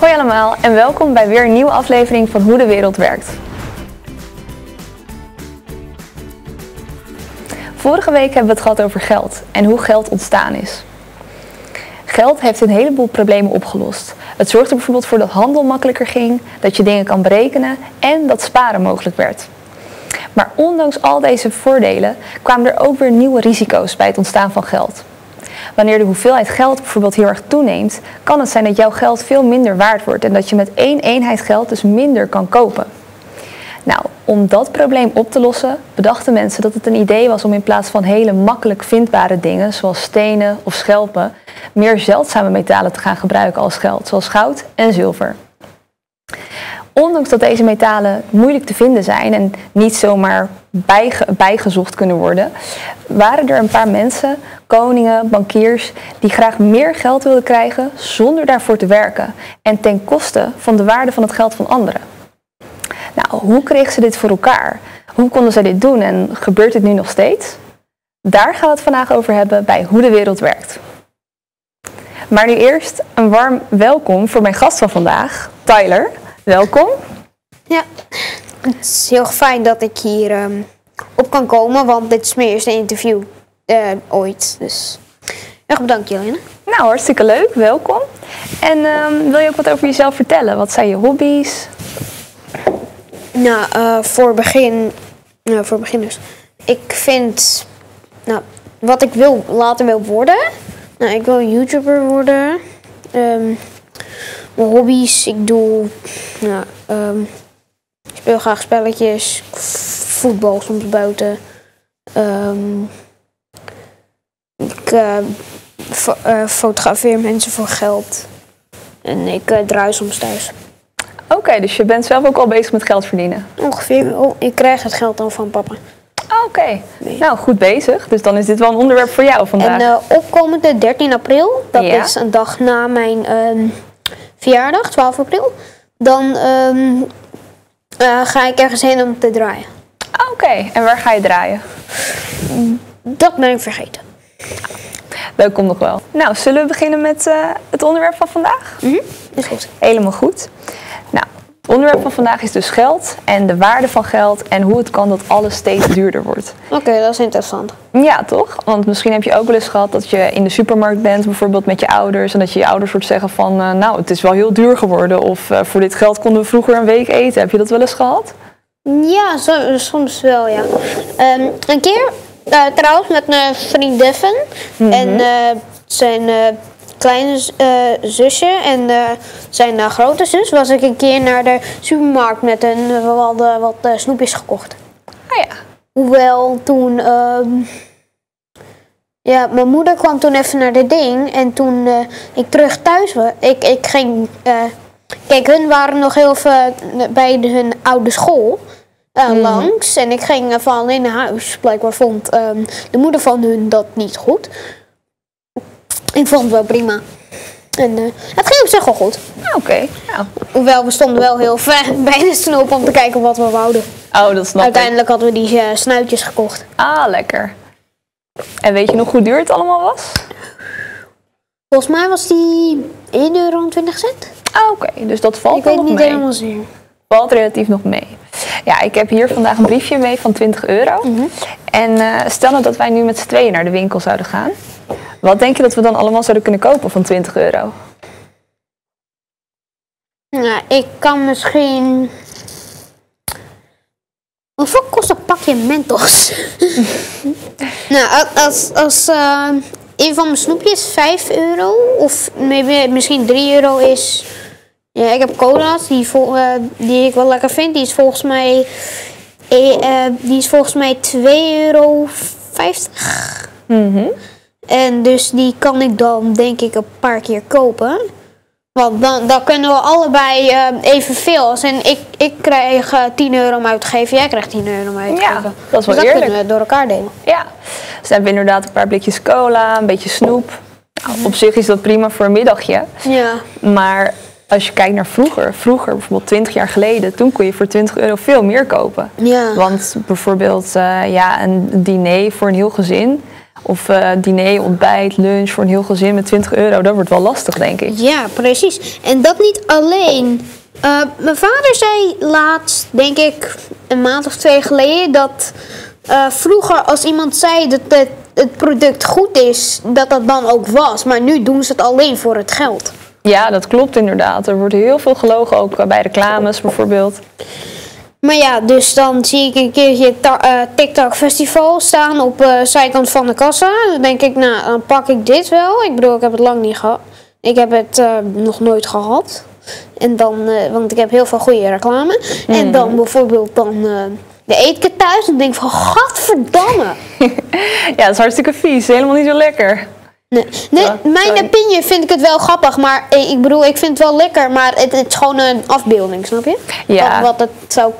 Hoi allemaal en welkom bij weer een nieuwe aflevering van Hoe de Wereld Werkt. Vorige week hebben we het gehad over geld en hoe geld ontstaan is. Geld heeft een heleboel problemen opgelost. Het zorgde bijvoorbeeld voor dat handel makkelijker ging, dat je dingen kan berekenen en dat sparen mogelijk werd. Maar ondanks al deze voordelen kwamen er ook weer nieuwe risico's bij het ontstaan van geld. Wanneer de hoeveelheid geld bijvoorbeeld heel erg toeneemt, kan het zijn dat jouw geld veel minder waard wordt en dat je met één eenheid geld dus minder kan kopen. Nou, om dat probleem op te lossen, bedachten mensen dat het een idee was om in plaats van hele makkelijk vindbare dingen, zoals stenen of schelpen, meer zeldzame metalen te gaan gebruiken als geld, zoals goud en zilver. Ondanks dat deze metalen moeilijk te vinden zijn en niet zomaar bijge bijgezocht kunnen worden, waren er een paar mensen, koningen, bankiers, die graag meer geld wilden krijgen zonder daarvoor te werken en ten koste van de waarde van het geld van anderen. Nou, hoe kregen ze dit voor elkaar? Hoe konden ze dit doen en gebeurt dit nu nog steeds? Daar gaan we het vandaag over hebben bij Hoe de Wereld Werkt. Maar nu eerst een warm welkom voor mijn gast van vandaag, Tyler. Welkom. Ja, het is heel fijn dat ik hier ehm, op kan komen, want dit is mijn eerste interview uh, ooit. Dus erg bedankt, Jelena. Nou, hartstikke leuk. Welkom. En ehm, wil je ook wat over jezelf vertellen? Wat zijn je hobby's? Nou, uh, voor, begin, nou, voor beginners. Ik vind, nou, wat ik wil, later wil worden. Nou, ik wil YouTuber worden. Um, mijn hobby's, ik doe, nou, um, ik speel graag spelletjes, voetbal soms buiten. Um, ik uh, fo uh, fotografeer mensen voor geld. En ik uh, draai soms thuis. Oké, okay, dus je bent zelf ook al bezig met geld verdienen? Ongeveer. Oh, ik krijg het geld dan van papa. Oké, okay. nee. nou goed bezig. Dus dan is dit wel een onderwerp voor jou vandaag. En opkomende 13 april, dat ja. is een dag na mijn um, verjaardag, 12 april. Dan um, uh, ga ik ergens heen om te draaien. Oké, okay. en waar ga je draaien? Dat ben ik vergeten. Leuk komt nog wel. Nou, zullen we beginnen met uh, het onderwerp van vandaag? Mm -hmm. Is goed. Helemaal goed. Het onderwerp van vandaag is dus geld en de waarde van geld en hoe het kan dat alles steeds duurder wordt. Oké, okay, dat is interessant. Ja, toch? Want misschien heb je ook wel eens gehad dat je in de supermarkt bent, bijvoorbeeld met je ouders, en dat je je ouders hoort zeggen van, uh, nou, het is wel heel duur geworden, of uh, voor dit geld konden we vroeger een week eten. Heb je dat wel eens gehad? Ja, soms wel, ja. Um, een keer, uh, trouwens, met mijn vriend Devin mm -hmm. en zijn kleine uh, zusje en uh, zijn uh, grote zus was ik een keer naar de supermarkt met een we hadden wat snoepjes gekocht. Ah ja. Hoewel toen um, ja, mijn moeder kwam toen even naar de ding en toen ik terug thuis was, ik, ik ging kijk hun waren nog heel veel bij de, hun oude school. Uh, mm. langs en ik ging van naar huis. Blijkbaar vond um, de moeder van hun dat niet goed. Ik vond het wel prima. En uh, het ging op zich wel goed. Oké. Okay. Nou. Hoewel, we stonden wel heel ver bij de snoep om te kijken wat we wouden. Oh, dat snap Uiteindelijk ik. hadden we die uh, snuitjes gekocht. Ah, lekker. En weet je nog hoe duur het allemaal was? Volgens mij was die 1,20 euro. Ah, oké. Okay. Dus dat valt ik weet nog niet mee. helemaal zeker. Valt relatief nog mee. Ja, ik heb hier vandaag een briefje mee van 20 euro. Mm -hmm. En uh, stel nou dat wij nu met z'n tweeën naar de winkel zouden gaan. Wat denk je dat we dan allemaal zouden kunnen kopen van 20 euro? Nou, ik kan misschien. Hoeveel kost een pakje Mentos? nou, als, als uh, een van mijn snoepjes 5 euro of maybe, misschien 3 euro is. Ja, ik heb cola's die, uh, die ik wel lekker vind. Die is volgens mij, uh, die is volgens mij 2,50 euro. Mm -hmm. En dus die kan ik dan denk ik een paar keer kopen. Want dan, dan kunnen we allebei uh, evenveel. En ik, ik krijg uh, 10 euro om uit te geven, jij krijgt 10 euro om uit te ja, geven. dat is wel dus eerlijk. dat kunnen we door elkaar delen. Ja, dus dan hebben we inderdaad een paar blikjes cola, een beetje snoep. Nou, op zich is dat prima voor een middagje. Ja. Maar als je kijkt naar vroeger, vroeger bijvoorbeeld 20 jaar geleden, toen kon je voor 20 euro veel meer kopen. Ja. Want bijvoorbeeld uh, ja, een diner voor een heel gezin Of eh, diner, ontbijt, lunch voor een heel gezin met 20 euro. Dat wordt wel lastig, denk ik. Ja, precies. En dat niet alleen. Eh, mijn vader zei laatst, denk ik, een maand of twee geleden, dat eh, vroeger als iemand zei dat het, het product goed is, dat dat dan ook was. Maar nu doen ze het alleen voor het geld. Ja, dat klopt inderdaad. Er wordt heel veel gelogen, ook bij reclames bijvoorbeeld. Maar ja, dus dan zie ik een keertje eh, TikTok Festival staan op de zijkant van de kassa. Dan denk ik, nou, dan pak ik dit wel. Ik bedoel, ik heb het lang niet gehad. Ik heb het eh, nog nooit gehad. En dan, eh, want ik heb heel veel goede reclame. En dan bijvoorbeeld dan eh, de eetke thuis. En denk ik van, gadverdamme. Ja, dat is hartstikke vies. Helemaal niet zo lekker. Nee, nee Ja, mijn sorry. opinie vind ik het wel grappig. Maar eh, ik bedoel, ik vind het wel lekker. Maar het, het is gewoon een afbeelding, snap je? Ja. Wat, wat het zou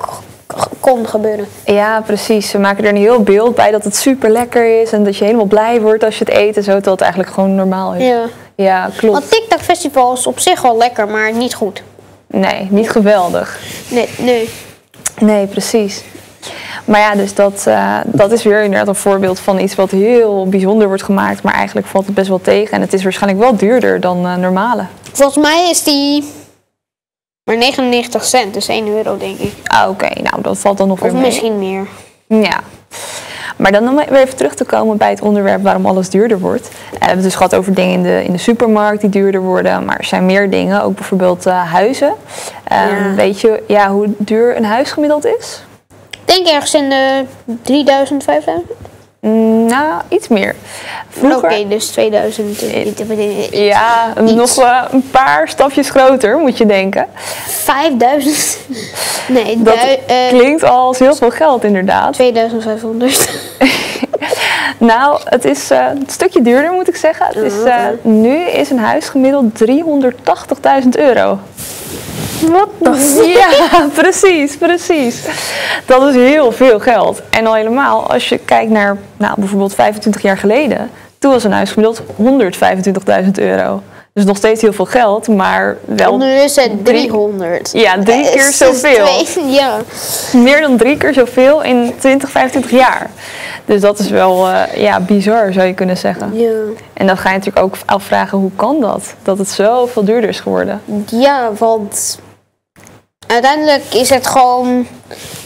kon gebeuren. Ja, precies. Ze maken er een heel beeld bij dat het super lekker is. En dat je helemaal blij wordt als je het eet en zo. Terwijl het eigenlijk gewoon normaal is. Ja. Ja, klopt. Want TikTok Festival is op zich wel lekker, maar niet goed. Nee, niet geweldig. Nee, nee. Nee, precies. Maar ja, dus dat, eh, dat is weer inderdaad een voorbeeld van iets wat heel bijzonder wordt gemaakt. Maar eigenlijk valt het best wel tegen. En het is waarschijnlijk wel duurder dan eh, normale. Volgens mij is die maar 99 cent, dus 1 euro denk ik. Ah, oké. Nou, dat valt dan nog Of weer mee. misschien meer. Ja. Maar dan om weer even terug te komen bij het onderwerp waarom alles duurder wordt. Eh, we hebben het dus gehad over dingen in de, in de supermarkt die duurder worden. Maar er zijn meer dingen, ook bijvoorbeeld huizen. Ja. Weet je ja, hoe duur een huis gemiddeld is? Ik denk ergens in de 3000, 5000. Mm, nou, iets meer. Vroeger, Oké, dus 2000. eh, ja, Iets. nog een paar stapjes groter moet je denken. 5000. Nee, Dat eh, klinkt als heel veel geld inderdaad. 2500. Nou, het is eh, een stukje duurder moet ik zeggen. Het is, eh, nu is een huis gemiddeld 380.000 euro. Wat Ja, precies, precies. Dat is heel veel geld. En al helemaal als je kijkt naar nou, bijvoorbeeld 25 jaar geleden. Toen was een huis gemiddeld 125.000 euro. Dus nog steeds heel veel geld, maar wel Nu is het 300. Ja, drie Eh, keer zoveel. twee- ja. meer dan drie keer zoveel in 20, 25 jaar. Dus dat is wel eh, ja, bizar, zou je kunnen zeggen. ja. En dan ga je natuurlijk ook afvragen, hoe kan dat? Dat het zoveel duurder is geworden. Ja, want uiteindelijk is het gewoon.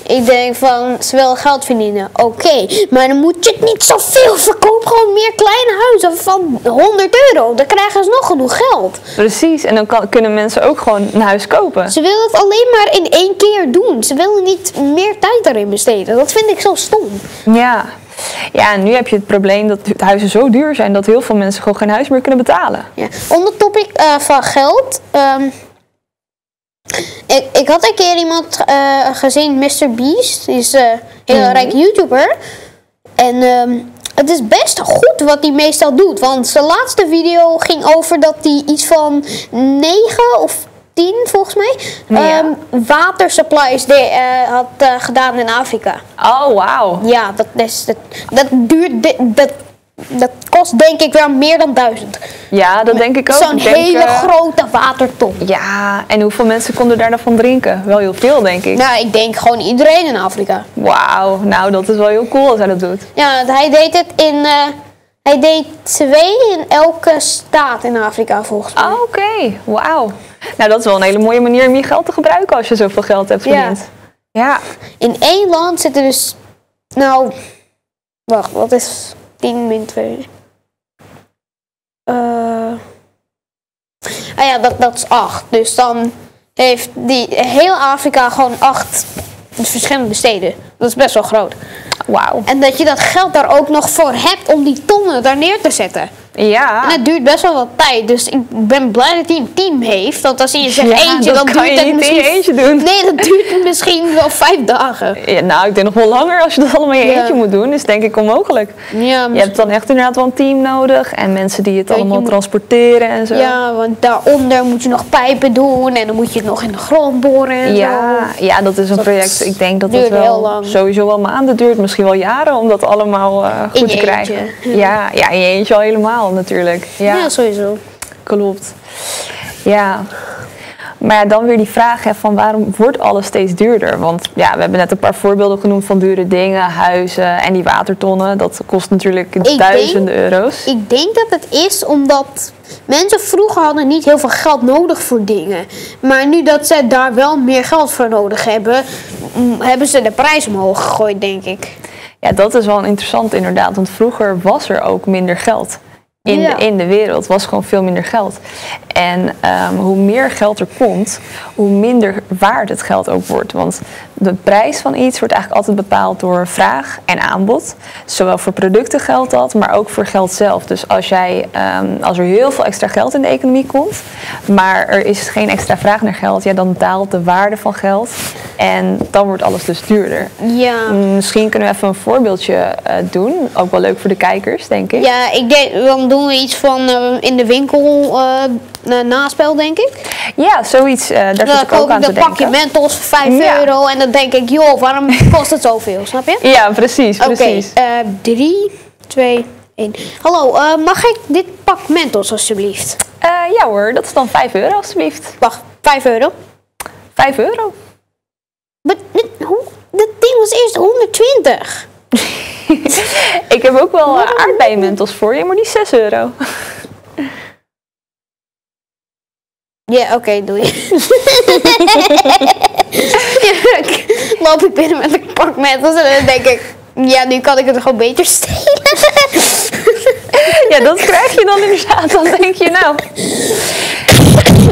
Ik denk van, ze willen geld verdienen. Oké, maar dan moet je het niet zoveel. Verkoop gewoon meer kleine huizen van 100 euro. Dan krijgen ze nog genoeg geld. Precies, en dan kan, kunnen mensen ook gewoon een huis kopen. Ze willen het alleen maar in één keer doen. Ze willen niet meer tijd daarin besteden. Dat vind ik zo stom. Ja. ja, en nu heb je het probleem dat de huizen zo duur zijn dat heel veel mensen gewoon geen huis meer kunnen betalen. Ja. Onder topic eh, van geld. ehm, ik, ik had een keer iemand eh, gezien, Mr. Beast. Die is een heel Mhm. rijk YouTuber. En ehm, het is best goed wat hij meestal doet. Want zijn laatste video ging over dat hij iets van 9 of 10 volgens mij Ja. ehm, watersupplies de, eh, had eh, gedaan in Afrika. Oh, wauw. Ja, dat, is, dat, dat duurt. Dat, dat kost denk ik wel meer dan duizend. Ja, dat denk ik ook. Zo'n hele eh, grote watertop. Ja, en hoeveel mensen konden daar dan van drinken? Wel heel veel, denk ik. Nou, ik denk gewoon iedereen in Afrika. Wauw, nou dat is wel heel cool als hij dat doet. Ja, want hij deed het in. eh, hij deed twee in elke staat in Afrika volgens mij. Ah, oké. Wauw. Nou, dat is wel een hele mooie manier om je geld te gebruiken als je zoveel geld hebt Ja. verdiend. Ja. In één land zitten dus. Nou. Wacht, wat is 10 min 2? Eh. ah ja, dat, dat is 8. Dus dan heeft die heel Afrika gewoon 8 verschillende steden. Dat is best wel groot. Wauw. En dat je dat geld daar ook nog voor hebt om die tonnen daar neer te zetten. Ja. En het duurt best wel wat tijd. Dus ik ben blij dat hij een team heeft. Want als hij zegt Ja, eentje, dat dan kan duurt je het niet misschien... je eentje doen. Nee, dat duurt misschien wel vijf dagen. Ja, nou, ik denk nog wel langer als je dat allemaal in je Ja. eentje moet doen. Is denk ik onmogelijk. Ja, Je hebt dan echt inderdaad wel een team nodig. En mensen die het je allemaal moet- transporteren en zo. ja, want daaronder moet je nog pijpen doen. En dan moet je het nog in de grond boren en Ja, zo. ja, dat is een Dat project. Ik denk dat het heel wel sowieso wel maanden duurt. Misschien wel jaren om dat allemaal eh, goed je te krijgen. eentje. Ja, ja, in je eentje al helemaal natuurlijk. Ja, Ja, sowieso. klopt. Ja. Maar ja, dan weer die vraag hè, van waarom wordt alles steeds duurder? Want ja, we hebben net een paar voorbeelden genoemd van dure dingen, huizen en die watertonnen. Dat kost natuurlijk duizenden euro's. Ik denk dat het is omdat mensen vroeger hadden niet heel veel geld nodig voor dingen. Maar nu dat ze daar wel meer geld voor nodig hebben, mm, hebben ze de prijs omhoog gegooid, denk ik. Ja, dat is wel interessant inderdaad. Want vroeger was er ook minder geld. In, Ja. de, in de wereld was gewoon veel minder geld. En ehm, hoe meer geld er komt, hoe minder waard het geld ook wordt. Want de prijs van iets wordt eigenlijk altijd bepaald door vraag en aanbod. Zowel voor producten geldt dat, maar ook voor geld zelf. Dus als, jij, ehm, als er heel veel extra geld in de economie komt, maar er is geen extra vraag naar geld, ja, dan daalt de waarde van geld. En dan wordt alles dus duurder. Ja. Mm, Misschien kunnen we even een voorbeeldje eh, doen. Ook wel leuk voor de kijkers, denk ik. Ja, ik denk, dan doen we iets van eh, in de winkel eh, naspel, denk ik. Ja, zoiets. eh, daar zit Dan ik ook aan ik te een pakje denken. Mentos voor 5 Ja. euro en dan denk ik, joh, waarom kost het zoveel, snap je? Ja, precies, Oké, precies. eh, 3, 2, 1. Hallo, eh, mag ik dit pak Mentos alsjeblieft? Eh, ja hoor, dat is dan 5 euro alstublieft. Wacht, 5 euro? 5 euro. Maar dat ding was eerst 120. Ik heb ook wel uh, aardbeienmentos voor je, maar die is 6 euro. Ja, oké, doei. Ja, ik- loop ik binnen met een pak Mentos en dan denk ik, ja, nu kan ik het gewoon beter stelen. Ja, dat krijg je dan inderdaad. Dan denk je nou.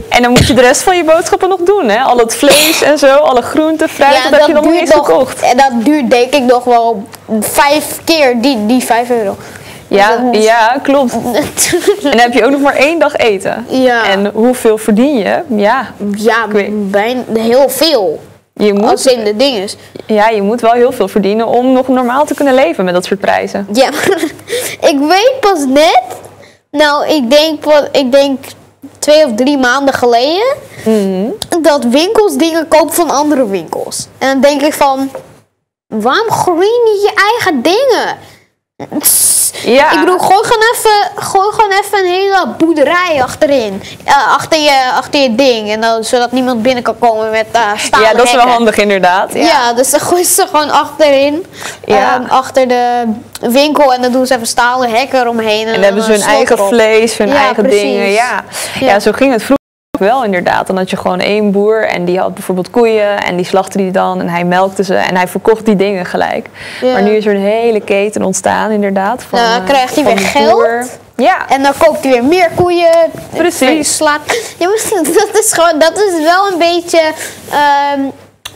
En dan moet je de rest van je boodschappen nog doen, hè? Al het vlees en zo, alle groenten, fruit, dat, heb je nog niet gekocht. En dat duurt denk ik nog wel vijf keer die, die 5 euro. Ja, ja, klopt. En dan heb je ook nog maar één dag eten. Ja. En hoeveel verdien je? Ja, Ja, bijna heel veel. je moet, Als in de dinges. ja, je moet wel heel veel verdienen om nog normaal te kunnen leven met dat soort prijzen. Ja, ik weet pas net. Nou, ik denk, ik denk twee of drie maanden geleden. Mhm. Dat winkels dingen kopen van andere winkels. En dan denk ik van. Waarom groei je niet je eigen dingen? Ja. Ik bedoel, gooi gewoon even, gooi gewoon even een hele boerderij achterin. Eh, achter, je, achter je ding. En dan, zodat niemand binnen kan komen met stalen Ja, dat is wel hekken. handig inderdaad. Ja. dus dan gooien ze gewoon achterin. Ja. ehm, achter de winkel. En dan doen ze even stalen hekken eromheen. En dan hebben ze hun eigen vlees, hun Ja, eigen precies. dingen. Ja. Ja. Ja. zo ging het vroeger wel inderdaad. Dan had je gewoon één boer en die had bijvoorbeeld koeien en die slachtte die dan en hij melkte ze en hij verkocht die dingen gelijk. Ja. Maar nu is er een hele keten ontstaan inderdaad. Van, Nou, dan eh, krijgt hij weer geld. boer. Ja, En dan koopt hij weer meer koeien. Precies. Slaat. Ja, dat is gewoon, dat is wel een beetje. ehm,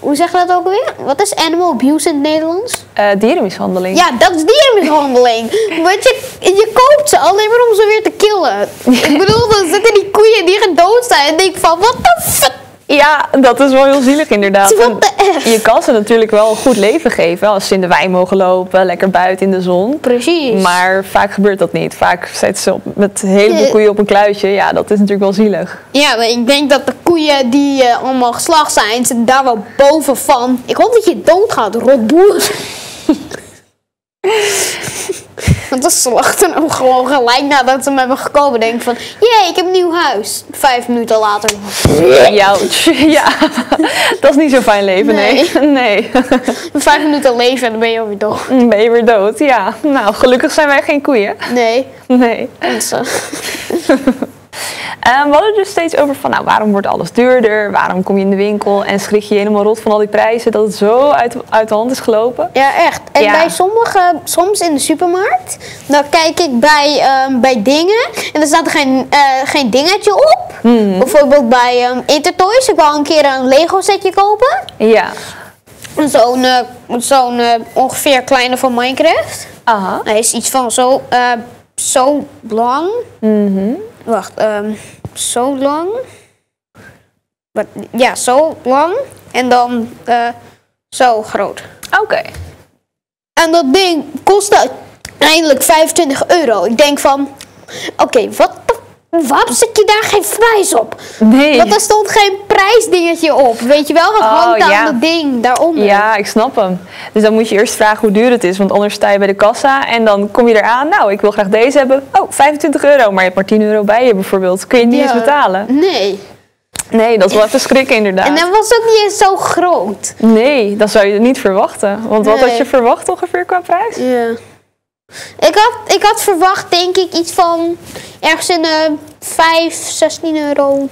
hoe zeg je dat ook alweer? Wat is animal abuse in het Nederlands? eh, dierenmishandeling. Ja, dat is dierenmishandeling. Want je, je koopt ze alleen maar om ze weer te killen. Ik bedoel, dan zitten die koeien die gedood zijn. En denk ik van, wat de fuck? Ja, dat is wel heel zielig inderdaad. Je kan ze natuurlijk wel een goed leven geven als ze in de wei mogen lopen, lekker buiten in de zon. Precies. Maar vaak gebeurt dat niet. Vaak zetten ze op, met een heleboel Eh. koeien op een kluitje. Ja, dat is natuurlijk wel zielig. Ja, maar ik denk dat de koeien die eh, allemaal geslacht zijn, zitten daar wel boven van. Ik hoop dat je doodgaat, rotboer. Want dan slachten hem gewoon gelijk nadat ze hem hebben gekomen. Denk ik van, jee, ik heb een nieuw huis. Vijf minuten later. Jouch. Ja, dat is niet zo'n fijn leven, nee. Nee. Vijf minuten leven en dan ben je alweer dood. Ben je weer dood, ja. Nou, gelukkig zijn wij geen koeien. Nee, Nee. mensen. Eh, we hadden dus steeds over van, nou, waarom wordt alles duurder? Waarom kom je in de winkel en schrik je helemaal rot van al die prijzen dat het zo uit, uit de hand is gelopen? Ja, echt. En Ja. bij sommige, soms in de supermarkt, dan kijk ik bij, ehm, bij dingen en er staat er geen, eh, geen dingetje op. Bijvoorbeeld bij ehm Intertoys. Ik wou een keer een Lego setje kopen. Ja. Zo'n eh, zo'n eh, ongeveer kleine van Minecraft. Aha. Hij is iets van zo, zo lang. Wacht, ehm, zo lang. Ja, zo lang. En dan eh, zo groot. Oké. En dat ding kostte uiteindelijk 25 euro. Ik denk van, oké, wat, waarom zet je daar geen prijs op? Nee. Want er stond geen prijsdingetje op. Weet je wel, het Oh, hangt aan ja. dat ding daaronder. Ja, ik snap hem. Dus dan moet je eerst vragen hoe duur het is, want anders sta je bij de kassa en dan kom je eraan. Nou, ik wil graag deze hebben. Oh, 25 euro, maar je hebt maar 10 euro bij je bijvoorbeeld. Kun je niet Ja. eens betalen? Nee. Nee, dat is wel even schrikken inderdaad. En dat was ook niet eens zo groot. Nee, dat zou je niet verwachten. Want wat Nee. had je verwacht ongeveer qua prijs? Ja. Ik had, ik had verwacht, denk ik, iets van ergens in de 5, 16 euro.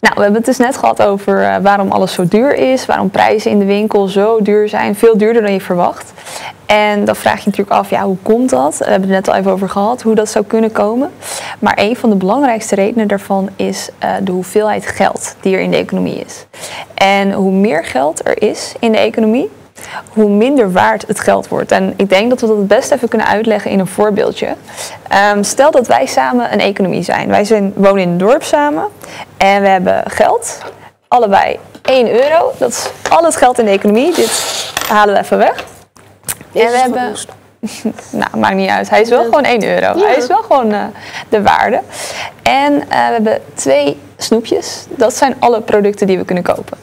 Nou, we hebben het dus net gehad over eh, waarom alles zo duur is, waarom prijzen in de winkel zo duur zijn, veel duurder dan je verwacht. En dan vraag je natuurlijk af, ja, hoe komt dat? We hebben het net al even over gehad, hoe dat zou kunnen komen. Maar een van de belangrijkste redenen daarvan is eh, de hoeveelheid geld die er in de economie is. En hoe meer geld er is in de economie, hoe minder waard het geld wordt. En ik denk dat we dat het best even kunnen uitleggen in een voorbeeldje. Ehm, stel dat wij samen een economie zijn. Wij zijn, wonen in een dorp samen en we hebben geld. Allebei 1 euro. Dat is al het geld in de economie. Dit halen we even weg. Deze en we hebben. Nou, maakt niet uit. Hij is wel gewoon 1 euro. Ja. Hij is wel gewoon eh, de waarde. En eh, we hebben twee snoepjes. Dat zijn alle producten die we kunnen kopen.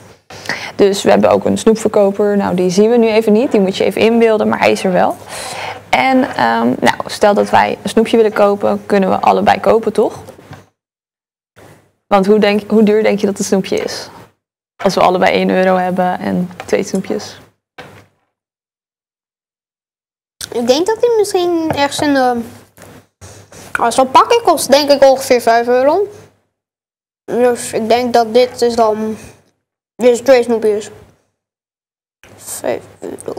Dus we hebben ook een snoepverkoper. Nou, die zien we nu even niet. Die moet je even inbeelden, maar hij is er wel. En ehm, nou, stel dat wij een snoepje willen kopen, kunnen we allebei kopen, toch? Want hoe, denk, hoe duur denk je dat een snoepje is? Als we allebei 1 euro hebben en twee snoepjes. Ik denk dat die misschien ergens in de... Als dat pakje kost, denk ik ongeveer 5 euro. Dus ik denk dat dit is dan... Is twee snoepjes. 5 euro.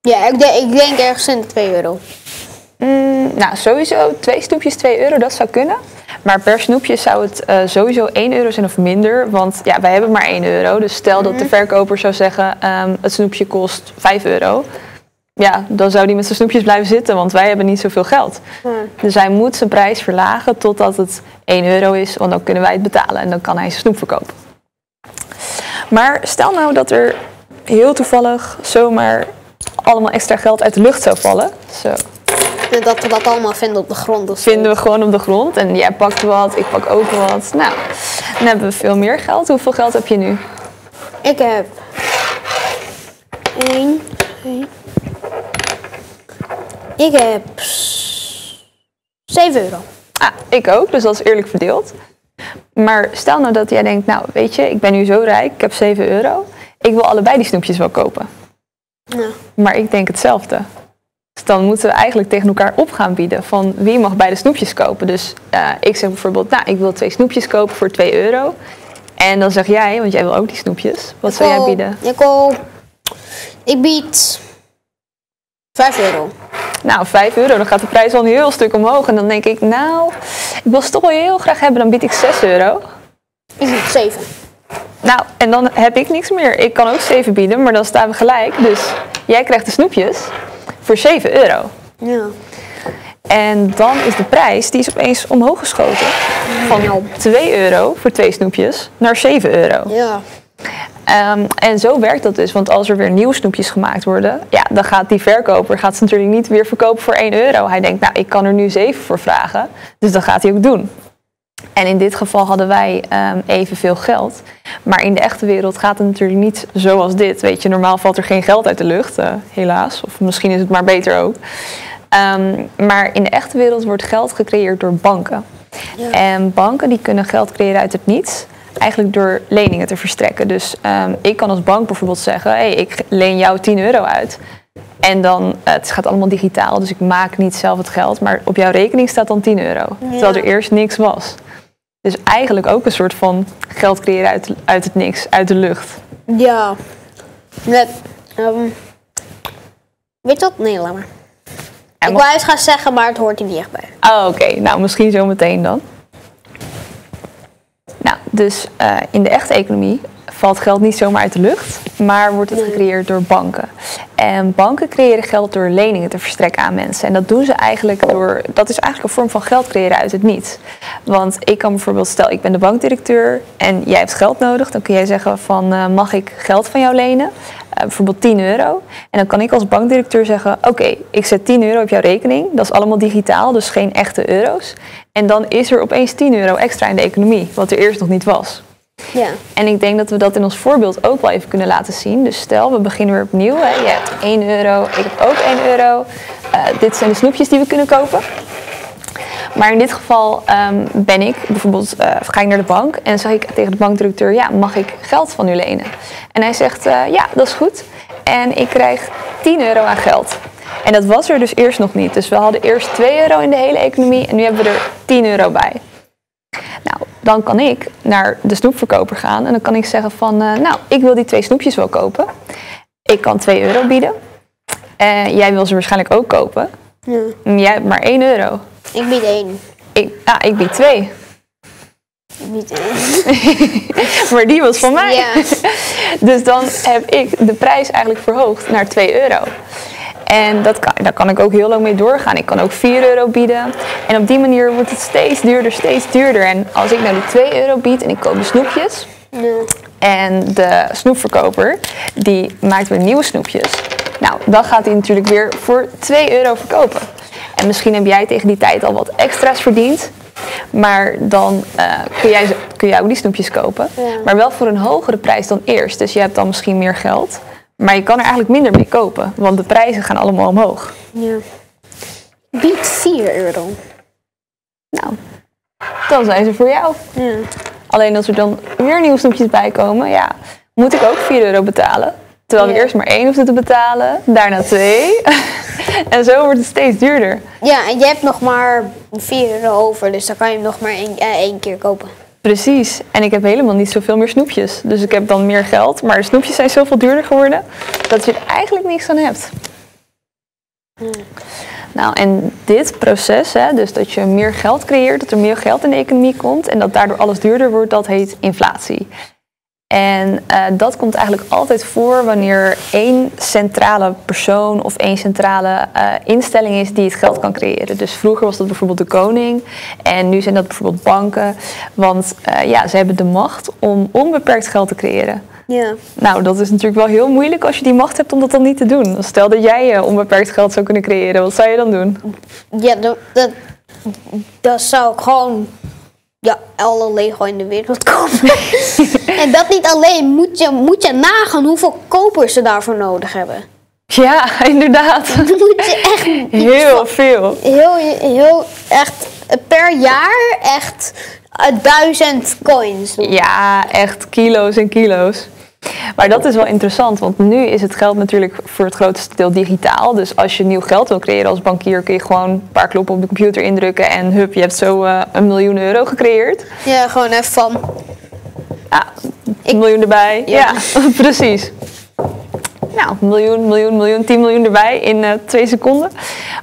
Ja, ik denk, ik denk ergens in de 2 euro. Mm, nou, sowieso twee snoepjes 2 euro, dat zou kunnen. Maar per snoepje zou het eh, sowieso 1 euro zijn of minder. Want ja, wij hebben maar 1 euro. Dus stel dat de verkoper zou zeggen, ehm, het snoepje kost 5 euro. Ja, dan zou die met zijn snoepjes blijven zitten, want wij hebben niet zoveel geld. Dus hij moet zijn prijs verlagen totdat het 1 euro is, want dan kunnen wij het betalen en dan kan hij zijn snoep verkopen. Maar stel nou dat er heel toevallig zomaar allemaal extra geld uit de lucht zou vallen. Zo, dat we dat allemaal vinden op de grond. of vinden we gewoon op de grond en jij pakt wat, ik pak ook wat. Nou, dan hebben we veel meer geld. Hoeveel geld heb je nu? Ik heb 1, 2. Ik heb 7 euro. Ah, ik ook, dus dat is eerlijk verdeeld. Maar stel nou dat jij denkt, nou weet je, ik ben nu zo rijk, ik heb 7 euro. Ik wil allebei die snoepjes wel kopen. Ja. Maar ik denk hetzelfde. Dus dan moeten we eigenlijk tegen elkaar op gaan bieden van wie mag beide snoepjes kopen. Dus eh, ik zeg bijvoorbeeld, nou ik wil twee snoepjes kopen voor 2 euro. En dan zeg jij, want jij wil ook die snoepjes, wat zou jij bieden? Ik wil... Ik bied 5 euro. Nou, 5 euro, dan gaat de prijs al een heel stuk omhoog. En dan denk ik, nou, ik wil ze toch wel heel graag hebben, dan bied ik 6 euro. Ik bied 7. Nou, en dan heb ik niks meer. Ik kan ook 7 bieden, maar dan staan we gelijk. Dus jij krijgt de snoepjes voor 7 euro. Ja. En dan is de prijs, die is opeens omhoog geschoten. Van 2 euro voor twee snoepjes naar 7 euro. Ja. Ehm, en zo werkt dat dus, want als er weer nieuwe snoepjes gemaakt worden, ja, dan gaat die verkoper gaat ze natuurlijk niet weer verkopen voor 1 euro. Hij denkt, nou, ik kan er nu 7 voor vragen, dus dat gaat hij ook doen. En in dit geval hadden wij ehm, evenveel geld. Maar in de echte wereld gaat het natuurlijk niet zoals dit. Weet je, normaal valt er geen geld uit de lucht, eh, helaas. Of misschien is het maar beter ook. Ehm, maar in de echte wereld wordt geld gecreëerd door banken. Ja. En banken die kunnen geld creëren uit het niets. Eigenlijk door leningen te verstrekken. Dus ehm, ik kan als bank bijvoorbeeld zeggen: hey, ik leen jou 10 euro uit. En dan, eh, het gaat allemaal digitaal, dus ik maak niet zelf het geld. Maar op jouw rekening staat dan 10 euro. Terwijl er eerst niks was. Dus eigenlijk ook een soort van geld creëren uit, uit het niks, uit de lucht. Ja. Net. ehm, weet je wat? Nee, laat maar. En ik wou iets gaan zeggen, maar het hoort er niet echt bij. Oh, oké. Nou, misschien zo meteen dan. Nou, dus eh, in de echte economie valt geld niet zomaar uit de lucht, maar wordt het gecreëerd door banken. En banken creëren geld door leningen te verstrekken aan mensen. En dat doen ze eigenlijk door, dat is eigenlijk een vorm van geld creëren uit het niets. Want ik kan bijvoorbeeld, stel ik ben de bankdirecteur en jij hebt geld nodig, dan kun jij zeggen van eh, mag ik geld van jou lenen? Bijvoorbeeld 10 euro. En dan kan ik als bankdirecteur zeggen: Oké, ik zet 10 euro op jouw rekening. Dat is allemaal digitaal, dus geen echte euro's. En dan is er opeens 10 euro extra in de economie, wat er eerst nog niet was. Ja. En ik denk dat we dat in ons voorbeeld ook wel even kunnen laten zien. Dus stel, we beginnen weer opnieuw. Hè. Je hebt 1 euro, ik heb ook 1 euro. Eh, dit zijn de snoepjes die we kunnen kopen. Maar in dit geval ehm, ben ik bijvoorbeeld, eh, ga ik naar de bank en zeg ik tegen de bankdirecteur, ja, mag ik geld van u lenen? En hij zegt, eh, ja, dat is goed. En ik krijg 10 euro aan geld. En dat was er dus eerst nog niet. Dus we hadden eerst 2 euro in de hele economie en nu hebben we er 10 euro bij. Nou, dan kan ik naar de snoepverkoper gaan en dan kan ik zeggen van, eh, nou, ik wil die twee snoepjes wel kopen. Ik kan 2 euro bieden. En jij wil ze waarschijnlijk ook kopen. Ja. Jij hebt maar 1 euro. Ik bied één. Ik, ah, ik bied 2. Ik bied één. Maar die was van mij. Ja. Dus dan heb ik de prijs eigenlijk verhoogd naar 2 euro. En dat kan, daar kan ik ook heel lang mee doorgaan. Ik kan ook 4 euro bieden. En op die manier wordt het steeds duurder, steeds duurder. En als ik nou de 2 euro bied en ik koop de snoepjes. Ja. En de snoepverkoper, die maakt weer nieuwe snoepjes. Nou, dan gaat hij natuurlijk weer voor 2 euro verkopen. En misschien heb jij tegen die tijd al wat extra's verdiend. Maar dan eh, kun, jij, kun jij ook die snoepjes kopen. Ja. Maar wel voor een hogere prijs dan eerst. Dus je hebt dan misschien meer geld. Maar je kan er eigenlijk minder mee kopen. Want de prijzen gaan allemaal omhoog. ja. Bied 4 euro. Nou, dan zijn ze voor jou. Ja. Alleen als er dan weer nieuwe snoepjes bij komen, ja, moet ik ook 4 euro betalen. Terwijl Ja. eerst maar één hoefden te betalen, daarna twee. en zo wordt het steeds duurder. ja, en je hebt nog maar 4 euro over, dus dan kan je hem nog maar één, eh, één keer kopen. Precies. En ik heb helemaal niet zoveel meer snoepjes. Dus ik heb dan meer geld. Maar de snoepjes zijn zoveel duurder geworden dat je er eigenlijk niks aan hebt. Nou, en dit proces, hè, dus dat je meer geld creëert, dat er meer geld in de economie komt en dat daardoor alles duurder wordt, dat heet inflatie. En eh, dat komt eigenlijk altijd voor wanneer één centrale persoon of één centrale eh, instelling is die het geld kan creëren. Dus vroeger was dat bijvoorbeeld de koning en nu zijn dat bijvoorbeeld banken. Want eh, ja, ze hebben de macht om onbeperkt geld te creëren. Ja. Nou, dat is natuurlijk wel heel moeilijk als je die macht hebt om dat dan niet te doen. Stel dat jij onbeperkt geld zou kunnen creëren, wat zou je dan doen? Ja, dat, dat, dat zou ik gewoon ja, alle Lego in de wereld kopen. en dat niet alleen. Moet je, moet je nagaan hoeveel kopers ze daarvoor nodig hebben. Ja, inderdaad. Dan moet je echt Heel veel. heel, heel echt per jaar echt eh, duizend coins doen. Ja, echt kilo's en kilo's. Maar dat is wel interessant, want nu is het geld natuurlijk voor het grootste deel digitaal. Dus als je nieuw geld wil creëren als bankier, kun je gewoon een paar kloppen op de computer indrukken en hup, je hebt zo eh, een miljoen euro gecreëerd. Ja, gewoon even van. Ja, miljoen erbij. Ja, Ja. precies. Nou, miljoen, miljoen, miljoen, 10 miljoen erbij in eh, twee seconden.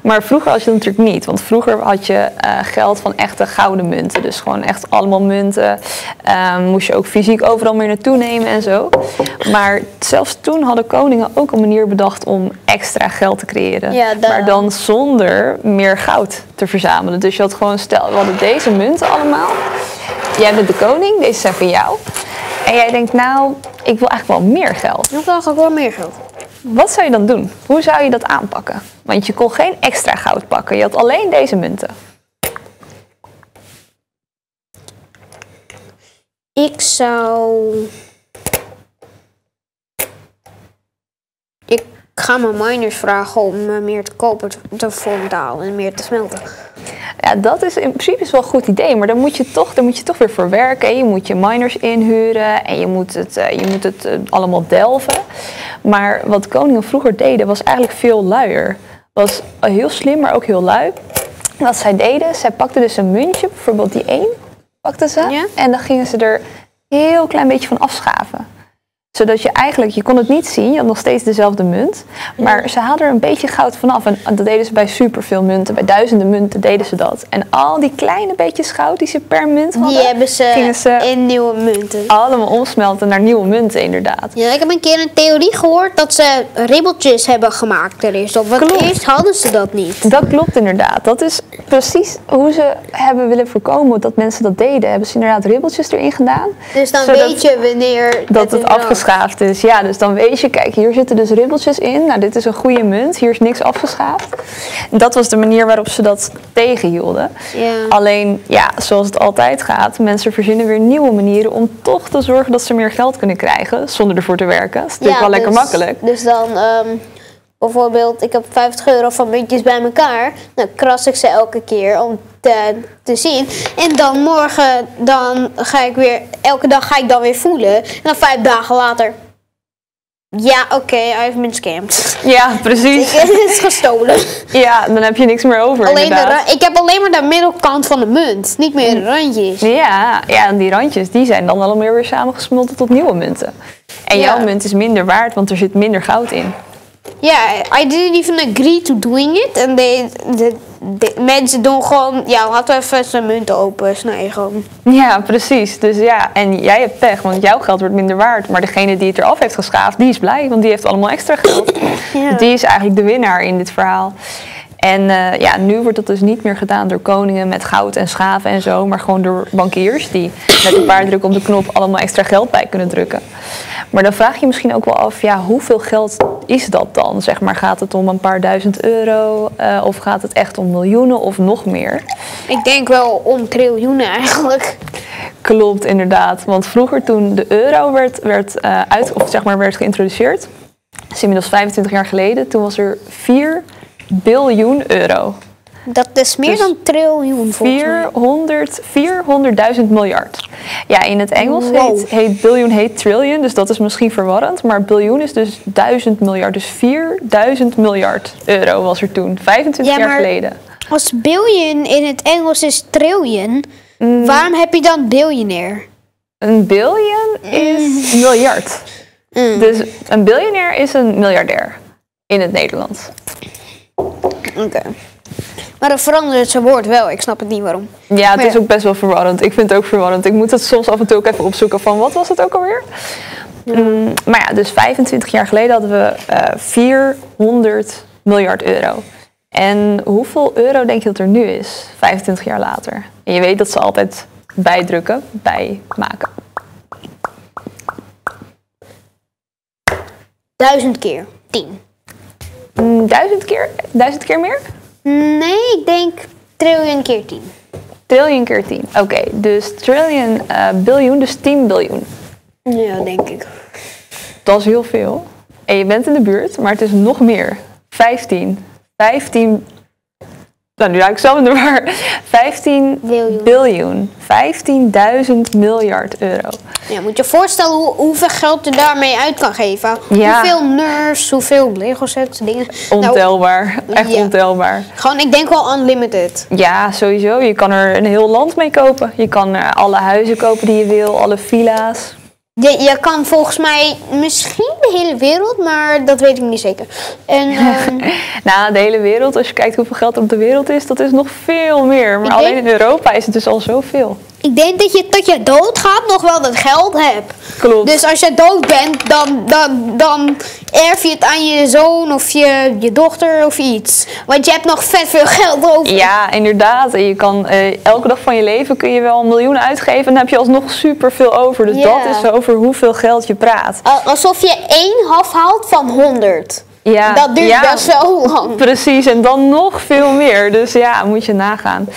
Maar vroeger had je dat natuurlijk niet. Want vroeger had je eh, geld van echte gouden munten. Dus gewoon echt allemaal munten. Ehm, moest je ook fysiek overal meer naartoe nemen en zo. Maar zelfs toen hadden koningen ook een manier bedacht om extra geld te creëren. Ja, Maar dan zonder meer goud te verzamelen. Dus je had gewoon, stel, we hadden deze munten allemaal. Jij bent de koning, deze zijn van jou. En jij denkt, nou, ik wil eigenlijk wel meer geld. Dan krijg ik wel meer geld. Wat zou je dan doen? Hoe zou je dat aanpakken? Want je kon geen extra goud pakken. Je had alleen deze munten. Ik zou. Ga mijn miners vragen om eh, meer te kopen te, vormtaal en meer te smelten. Ja, dat is in principe is wel een goed idee, maar dan moet je toch, dan moet je toch weer voor werken. Je moet je miners inhuren en je moet het, eh, je moet het eh, allemaal delven. Maar wat koningen vroeger deden was eigenlijk veel luier. Was heel slim, maar ook heel lui. Wat zij deden, zij pakten dus een muntje, bijvoorbeeld die één, pakten ze. Ja. En dan gingen ze er heel klein beetje van afschaven. Zodat je eigenlijk, je kon het niet zien, je had nog steeds dezelfde munt. Maar ze haalden er een beetje goud vanaf. En dat deden ze bij superveel munten. Bij duizenden munten deden ze dat. En al die kleine beetjes goud die ze per munt hadden, Die hebben ze, gingen ze in nieuwe munten. allemaal omsmelten naar nieuwe munten inderdaad. Ja, ik heb een keer een theorie gehoord dat ze ribbeltjes hebben gemaakt er eerst op. Want Klopt. eerst hadden ze dat niet. Dat klopt inderdaad. Dat is precies hoe ze hebben willen voorkomen dat mensen dat deden. Hebben ze inderdaad ribbeltjes erin gedaan. Dus dan weet je wanneer dat het is afgeschaafd is. Ja, dus dan weet je, kijk, hier zitten dus ribbeltjes in. Nou, dit is een goede munt. Hier is niks afgeschaafd. Dat was de manier waarop ze dat tegenhielden. Ja. Alleen, ja, zoals het altijd gaat, mensen verzinnen weer nieuwe manieren om toch te zorgen dat ze meer geld kunnen krijgen zonder ervoor te werken. Dat is natuurlijk wel lekker dus- makkelijk. Dus dan, ehm, bijvoorbeeld, ik heb 50 euro van muntjes bij elkaar. Dan kras ik ze elke keer om te, te zien. En dan morgen, dan ga ik weer, elke dag ga ik dan weer voelen. En dan vijf dagen later. Ja, oké, I have been scammed. Ja, precies. Het is gestolen. Ja, dan heb je niks meer over Alleen inderdaad. ik heb alleen maar de middelkant van de munt, niet meer de randjes. Ja, ja, en die randjes die zijn dan allemaal weer samengesmolten tot nieuwe munten. En Ja. jouw munt is minder waard, want er zit minder goud in. Ja, I didn't even agree to doing it. En de, de, de mensen doen gewoon, ja, laten we even zijn munten open snijden gewoon. Ja, precies. Dus ja, en jij hebt pech, want jouw geld wordt minder waard. Maar degene die het eraf heeft geschaafd, die is blij, want die heeft allemaal extra geld. Ja. Die is eigenlijk de winnaar in dit verhaal. En eh, ja, nu wordt dat dus niet meer gedaan door koningen met goud en schaven en zo, maar gewoon door bankiers die met een paar drukken op de knop allemaal extra geld bij kunnen drukken. Maar dan vraag je je misschien ook wel af, ja, hoeveel geld is dat dan? Zeg maar, gaat het om een paar duizend euro eh, of gaat het echt om miljoenen of nog meer? Ik denk wel om triljoenen eigenlijk. Klopt, inderdaad. Want vroeger toen de euro werd, werd, eh, uit, of zeg maar werd geïntroduceerd, dat is inmiddels 25 jaar geleden, toen was er 4 biljoen euro. Dat is meer Dus dan triljoen volgens mij. 400 400.000 miljard. Ja, in het Engels Wow. heet, heet biljoen heet trillion, dus dat is misschien verwarrend. Maar biljoen is dus 1000 miljard. Dus 4000 miljard euro was er toen, 25 Ja, jaar maar- geleden. Als billion in het Engels is trillion, Mm. waarom heb je dan biljonair? Een biljoen is miljard. Mm. Dus een biljonair is een miljardair in het Nederlands. Oké. Maar dan verandert het zijn woord wel, ik snap het niet waarom. Ja, het Maar is ja. ook best wel verwarrend. Ik vind het ook verwarrend. Ik moet het soms af en toe ook even opzoeken van wat was het ook alweer? Mm, maar ja, dus 25 jaar geleden hadden we eh 400 miljard euro. En hoeveel euro denk je dat er nu is, 25 jaar later? En je weet dat ze altijd bijdrukken, bijmaken. Duizend keer. Tien. Mm, Duizend keer? Duizend keer meer? Nee, ik denk triljoen keer tien. Trillion keer 10. Oké, dus trillion, eh biljoen, dus 10 biljoen. Ja, denk ik. Dat is heel veel. En je bent in de buurt, maar het is nog meer. 15. 15. Nou, nu raak ik zelf in de war. 15 Biljoen. biljoen. 15.000 miljard euro. Ja, moet je je voorstellen hoe, hoeveel geld je daarmee uit kan geven. Ja. Hoeveel nerves, hoeveel Lego sets, dingen. Nou, Ontelbaar. Echt ja. ontelbaar. gewoon, ik denk wel unlimited. Ja, sowieso. Je kan er een heel land mee kopen. Je kan er alle huizen kopen die je wil, alle villa's. Je, je kan volgens mij misschien de hele wereld, maar dat weet ik niet zeker. En ehm, Nou, de hele wereld, als je kijkt hoeveel geld er op de wereld is, dat is nog veel meer. Maar Ik alleen denk- in Europa is het dus al zoveel. Ik denk dat je tot je doodgaat nog wel dat geld hebt. Klopt. Dus als je dood bent, dan, dan, dan erf je het aan je zoon of je, je dochter of iets. Want je hebt nog vet veel geld over. Ja, inderdaad. En je kan eh, elke dag van je leven kun je wel miljoenen uitgeven en dan heb je alsnog super veel over. Dus dat is over hoeveel geld je praat. Al- Alsof je één half haalt van 100. Ja, dat duurt ja, best wel lang. Precies, en dan nog veel meer. Dus ja, moet je nagaan.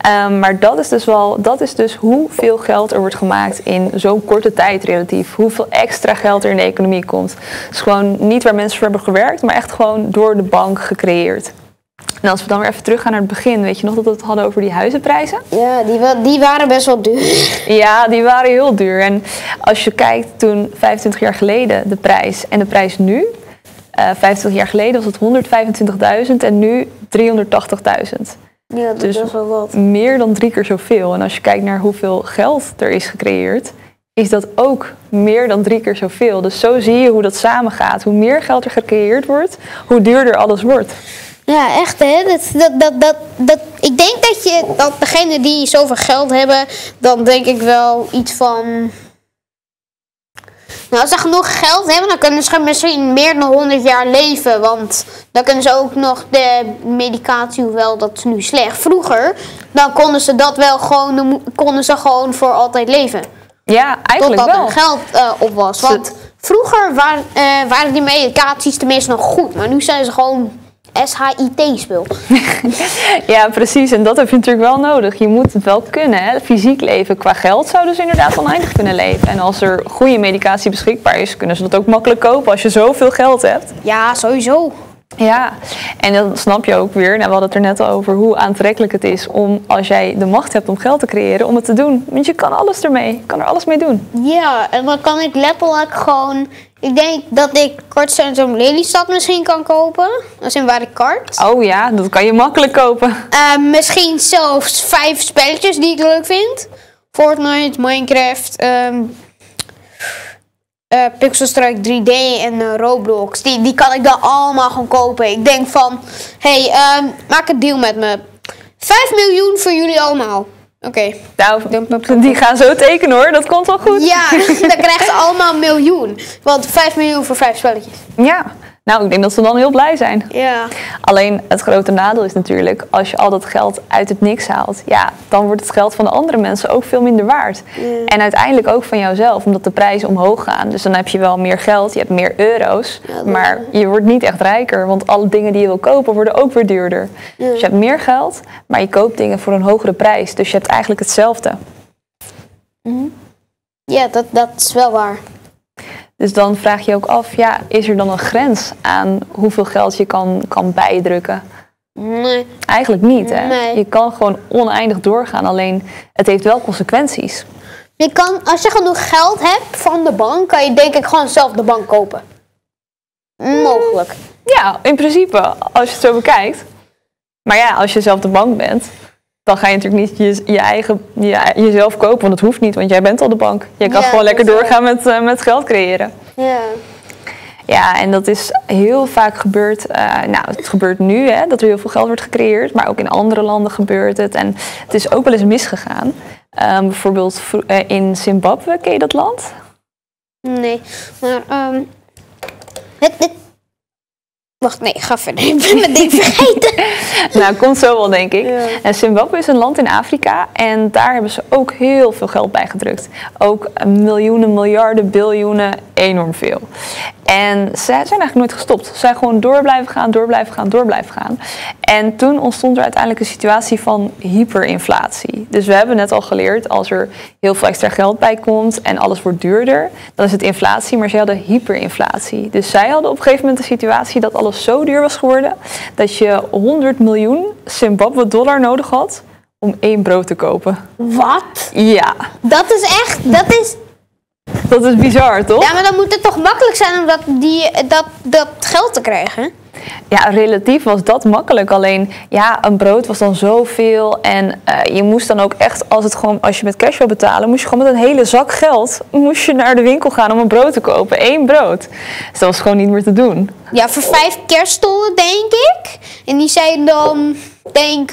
Ehm, maar dat is dus wel, dat is dus hoeveel geld er wordt gemaakt in zo'n korte tijd relatief. Hoeveel extra geld er in de economie komt. Het is gewoon niet waar mensen voor hebben gewerkt, maar echt gewoon door de bank gecreëerd. En als we dan weer even teruggaan naar het begin, weet je nog dat we het hadden over die huizenprijzen? Ja, die, wa- die waren best wel duur. Ja, die waren heel duur. En als je kijkt toen 25 jaar geleden de prijs en de prijs nu. Eh 25 jaar geleden was het 125.000 en nu 380.000. Ja, dat Dus- is wel wat. Meer dan drie keer zoveel. En als je kijkt naar hoeveel geld er is gecreëerd, is dat ook meer dan drie keer zoveel. Dus zo zie je hoe dat samengaat. Hoe meer geld er gecreëerd wordt, hoe duurder alles wordt. Ja, echt hè. Dat, dat, dat, dat, dat, ik denk dat je, dat degene die zoveel geld hebben, dan denk ik wel iets van... Nou, als ze genoeg geld hebben, dan kunnen ze misschien meer dan 100 jaar leven. Want dan kunnen ze ook nog de medicatie, hoewel dat is nu slecht. Vroeger, dan konden ze dat wel gewoon, konden ze gewoon voor altijd leven. Ja, eigenlijk Totdat wel. er geld eh, op was. Want vroeger waren, eh, waren die medicaties tenminste nog goed. Maar nu zijn ze gewoon SHIT-spul. Ja, precies. En dat heb je natuurlijk wel nodig. Je moet het wel kunnen. Hè? Fysiek leven qua geld zouden ze inderdaad oneindig kunnen leven. En als er goede medicatie beschikbaar is, kunnen ze dat ook makkelijk kopen als je zoveel geld hebt. Ja, sowieso. Ja, en dan snap je ook weer, nou, we hadden het er net al over hoe aantrekkelijk het is om als jij de macht hebt om geld te creëren, om het te doen. Want je kan alles ermee, je kan er alles mee doen. Ja, en dan kan ik letterlijk gewoon... Ik denk dat ik kortstens zo'n Lelystad misschien kan kopen. Als in waar kart. Oh ja, dat kan je makkelijk kopen. Eh, misschien zelfs vijf spelletjes die ik leuk vind. Fortnite, Minecraft, ehm eh, Pixel Strike 3D en eh, Roblox. Die, die kan ik dan allemaal gewoon kopen. Ik denk van, hey, ehm, maak een deal met me. 5 miljoen voor jullie allemaal. Oké. Nou, die gaan zo tekenen hoor, dat komt wel goed. Ja, dan krijgen ze allemaal een miljoen. Want 5 miljoen voor vijf spelletjes. Ja, nou ik denk dat ze dan heel blij zijn. Ja. Alleen het grote nadeel is natuurlijk, als je al dat geld uit het niks haalt, ja, dan wordt het geld van de andere mensen ook veel minder waard. En uiteindelijk ook van jouzelf, omdat de prijzen omhoog gaan. Dus dan heb je wel meer geld, je hebt meer euro's, Ja, maar je wordt niet echt rijker, want alle dingen die je wil kopen worden ook weer duurder. Dus je hebt meer geld, maar je koopt dingen voor een hogere prijs. Dus je hebt eigenlijk hetzelfde. Ja, dat, dat is wel waar. Dus dan vraag je ook af, ja, is er dan een grens aan hoeveel geld je kan, kan bijdrukken? Nee. Eigenlijk niet, hè? Nee. Je kan gewoon oneindig doorgaan, alleen het heeft wel consequenties. Je kan, als je genoeg geld hebt van de bank, kan je denk ik gewoon zelf de bank kopen. Mogelijk. Ja, in principe, als je het zo bekijkt. Maar ja, als je zelf de bank bent, dan ga je natuurlijk niet je, je eigen, je, jezelf kopen, want dat hoeft niet, want jij bent al de bank. Je kan Ja, gewoon lekker doorgaan met, eh, met geld creëren. Ja. Ja, en dat is heel vaak gebeurd. eh, nou, het gebeurt nu hè, dat er heel veel geld wordt gecreëerd, maar ook in andere landen gebeurt het. En het is ook wel eens misgegaan. Ehm, bijvoorbeeld eh, in Zimbabwe, ken je dat land? Nee, maar ehm het, het- Wacht, nee, ga verder. Ik ben mijn ding vergeten. nou, komt zo wel, denk ik. Ja. En Zimbabwe is een land in Afrika en daar hebben ze ook heel veel geld bij gedrukt. Ook miljoenen, miljarden, biljoenen, enorm veel. En ze zijn eigenlijk nooit gestopt. Ze zijn gewoon door blijven gaan, door blijven gaan, door blijven gaan. En toen ontstond er uiteindelijk een situatie van hyperinflatie. Dus we hebben net al geleerd, als er heel veel extra geld bij komt en alles wordt duurder, dan is het inflatie, maar zij hadden hyperinflatie. Dus zij hadden op een gegeven moment de situatie dat alles zo duur was geworden, dat je 100 miljoen Zimbabwe dollar nodig had om één brood te kopen. Wat? Ja, Dat is echt, dat is... dat is bizar, toch? Ja, maar dan moet het toch makkelijk zijn om dat, die, dat, dat geld te krijgen? Ja, relatief was dat makkelijk. Alleen, ja, een brood was dan zoveel. En eh, je moest dan ook echt, als, het gewoon, als je met cash wil betalen, moest je gewoon met een hele zak geld moest je naar de winkel gaan om een brood te kopen. Eén brood. Dus dat was gewoon niet meer te doen. Ja, voor vijf kerststollen denk ik. En die zijn dan, denk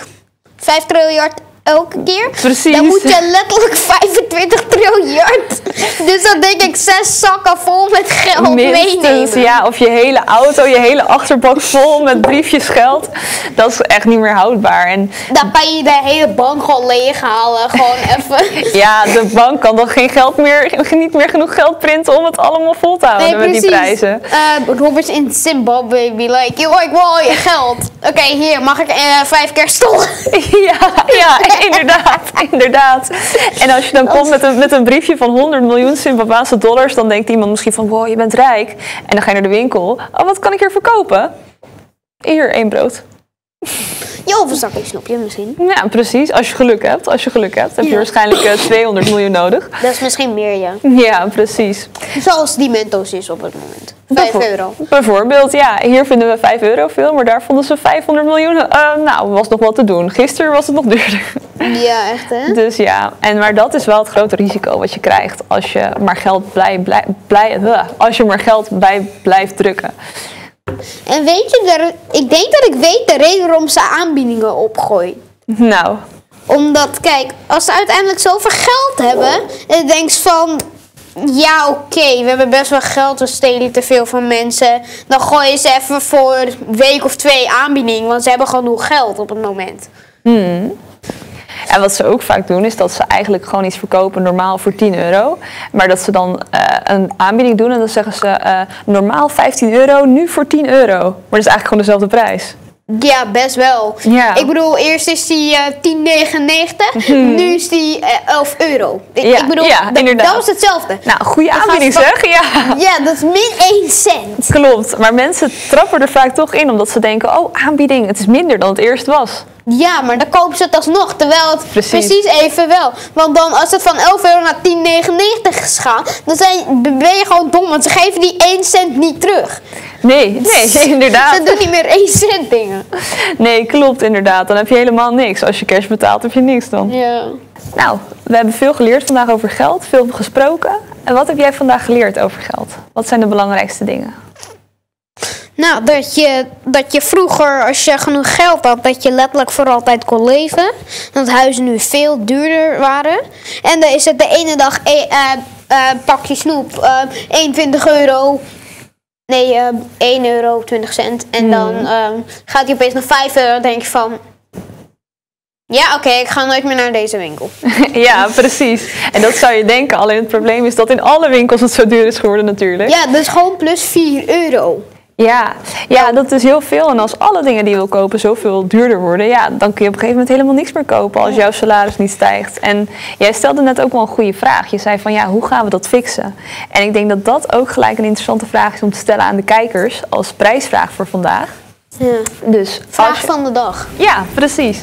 5 triljard elke keer. Precies. Dan moet je letterlijk 25 triljard. Dus dan denk ik zes zakken vol met geld Minstens, meenemen. ja, of je hele auto, je hele achterbak vol met briefjes geld. Dat is echt niet meer houdbaar. En Dan kan je de hele bank gewoon leeghalen. Gewoon even. ja, de bank kan dan geen geld meer, niet meer genoeg geld printen om het allemaal vol te houden met die prijzen. Eh, Robert in Zimbabwe be like, yo, ik wil al je geld. Oké, hier, mag ik eh, vijf kerststollen? Ja, ja, inderdaad, inderdaad. En als je dan komt met een, met een briefje van 100 miljoen Zimbabweanse dollars, dan denkt iemand misschien van, wow, je bent rijk. En dan ga je naar de winkel. Oh, wat kan ik hier verkopen? Hier, één brood. Zakje snoepje misschien. Ja, precies. Als je geluk hebt. Als je geluk hebt, heb je Ja. waarschijnlijk eh, 200 miljoen nodig. Dat is misschien meer, ja. Ja, precies. Zoals die Mentos is op het moment. Vijf Bijvo- euro. Bijvoorbeeld, ja, hier vinden we 5 euro veel, maar daar vonden ze 500 miljoen. Eh, nou, was nog wat te doen. Gisteren was het nog duurder. Ja, echt hè? Dus ja, en maar dat is wel het grote risico wat je krijgt als je maar geld blij, blij, blij, uh, als je maar geld bij blijft drukken. En weet je, er, ik denk dat ik weet de reden waarom ze aanbiedingen opgooien. Nou, Omdat, kijk, als ze uiteindelijk zoveel geld hebben, dan denk van, ja oké, we hebben best wel geld, we stelen te veel van mensen. Dan gooien ze even voor een week of twee aanbieding, want ze hebben genoeg geld op het moment. En wat ze ook vaak doen is dat ze eigenlijk gewoon iets verkopen normaal voor 10 euro. Maar dat ze dan eh, een aanbieding doen en dan zeggen ze eh, normaal 15 euro, nu voor 10 euro. Maar dat is eigenlijk gewoon dezelfde prijs. Ja, best wel. Ja. Ik bedoel, eerst is die eh 10,99, nu is die eh, 11 euro. Ik, Mhm. Ja, ik bedoel, ja, dat- was hetzelfde. Nou, goede aanbieding ze- zeg. Ja. Ja, dat is min 1 cent. Klopt, maar mensen trappen er vaak toch in omdat ze denken: oh, aanbieding, het is minder dan het eerst was. Ja, maar dan kopen ze het alsnog, terwijl het Precies. precies, even wel. Want dan, als het van 11 euro naar 10,99 is gegaan, dan zijn, ben je gewoon dom, want ze geven die 1 cent niet terug. Nee, nee, inderdaad. Ze doen niet meer 1 cent dingen. Nee, klopt inderdaad. Dan heb je helemaal niks. Als je cash betaalt, heb je niks dan. Ja. Nou, we hebben veel geleerd vandaag over geld, veel gesproken. En wat heb jij vandaag geleerd over geld? Wat zijn de belangrijkste dingen? Nou, dat je, dat je vroeger, als je genoeg geld had, dat je letterlijk voor altijd kon leven. Dat huizen nu veel duurder waren. En dan is het de ene dag e- eh, eh, pakje snoep, eh 21 euro. Nee, eh 1 euro 20 cent. En dan ehm, gaat hij opeens naar 5 euro. Dan denk je van... Ja, oké, ik ga nooit meer naar deze winkel. ja, precies. En dat zou je denken. Alleen het probleem is dat in alle winkels het zo duur is geworden natuurlijk. Ja, dus gewoon plus 4 euro. Ja, ja, dat is heel veel. En als alle dingen die je wil kopen zoveel duurder worden, ja, dan kun je op een gegeven moment helemaal niks meer kopen als jouw salaris niet stijgt. En jij stelde net ook wel een goede vraag. Je zei van ja, hoe gaan we dat fixen? En ik denk dat dat ook gelijk een interessante vraag is om te stellen aan de kijkers als prijsvraag voor vandaag. Ja. Dus Vraag je- van de dag. Ja, precies.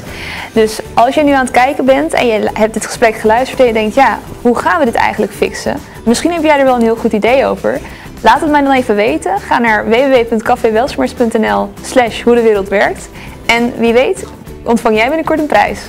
Dus als je nu aan het kijken bent en je hebt dit gesprek geluisterd en je denkt, ja, hoe gaan we dit eigenlijk fixen? Misschien heb jij er wel een heel goed idee over. Laat het mij dan even weten. Ga naar www.caféwelsmers.nl slash hoe de wereld werkt. En wie weet ontvang jij binnenkort een prijs.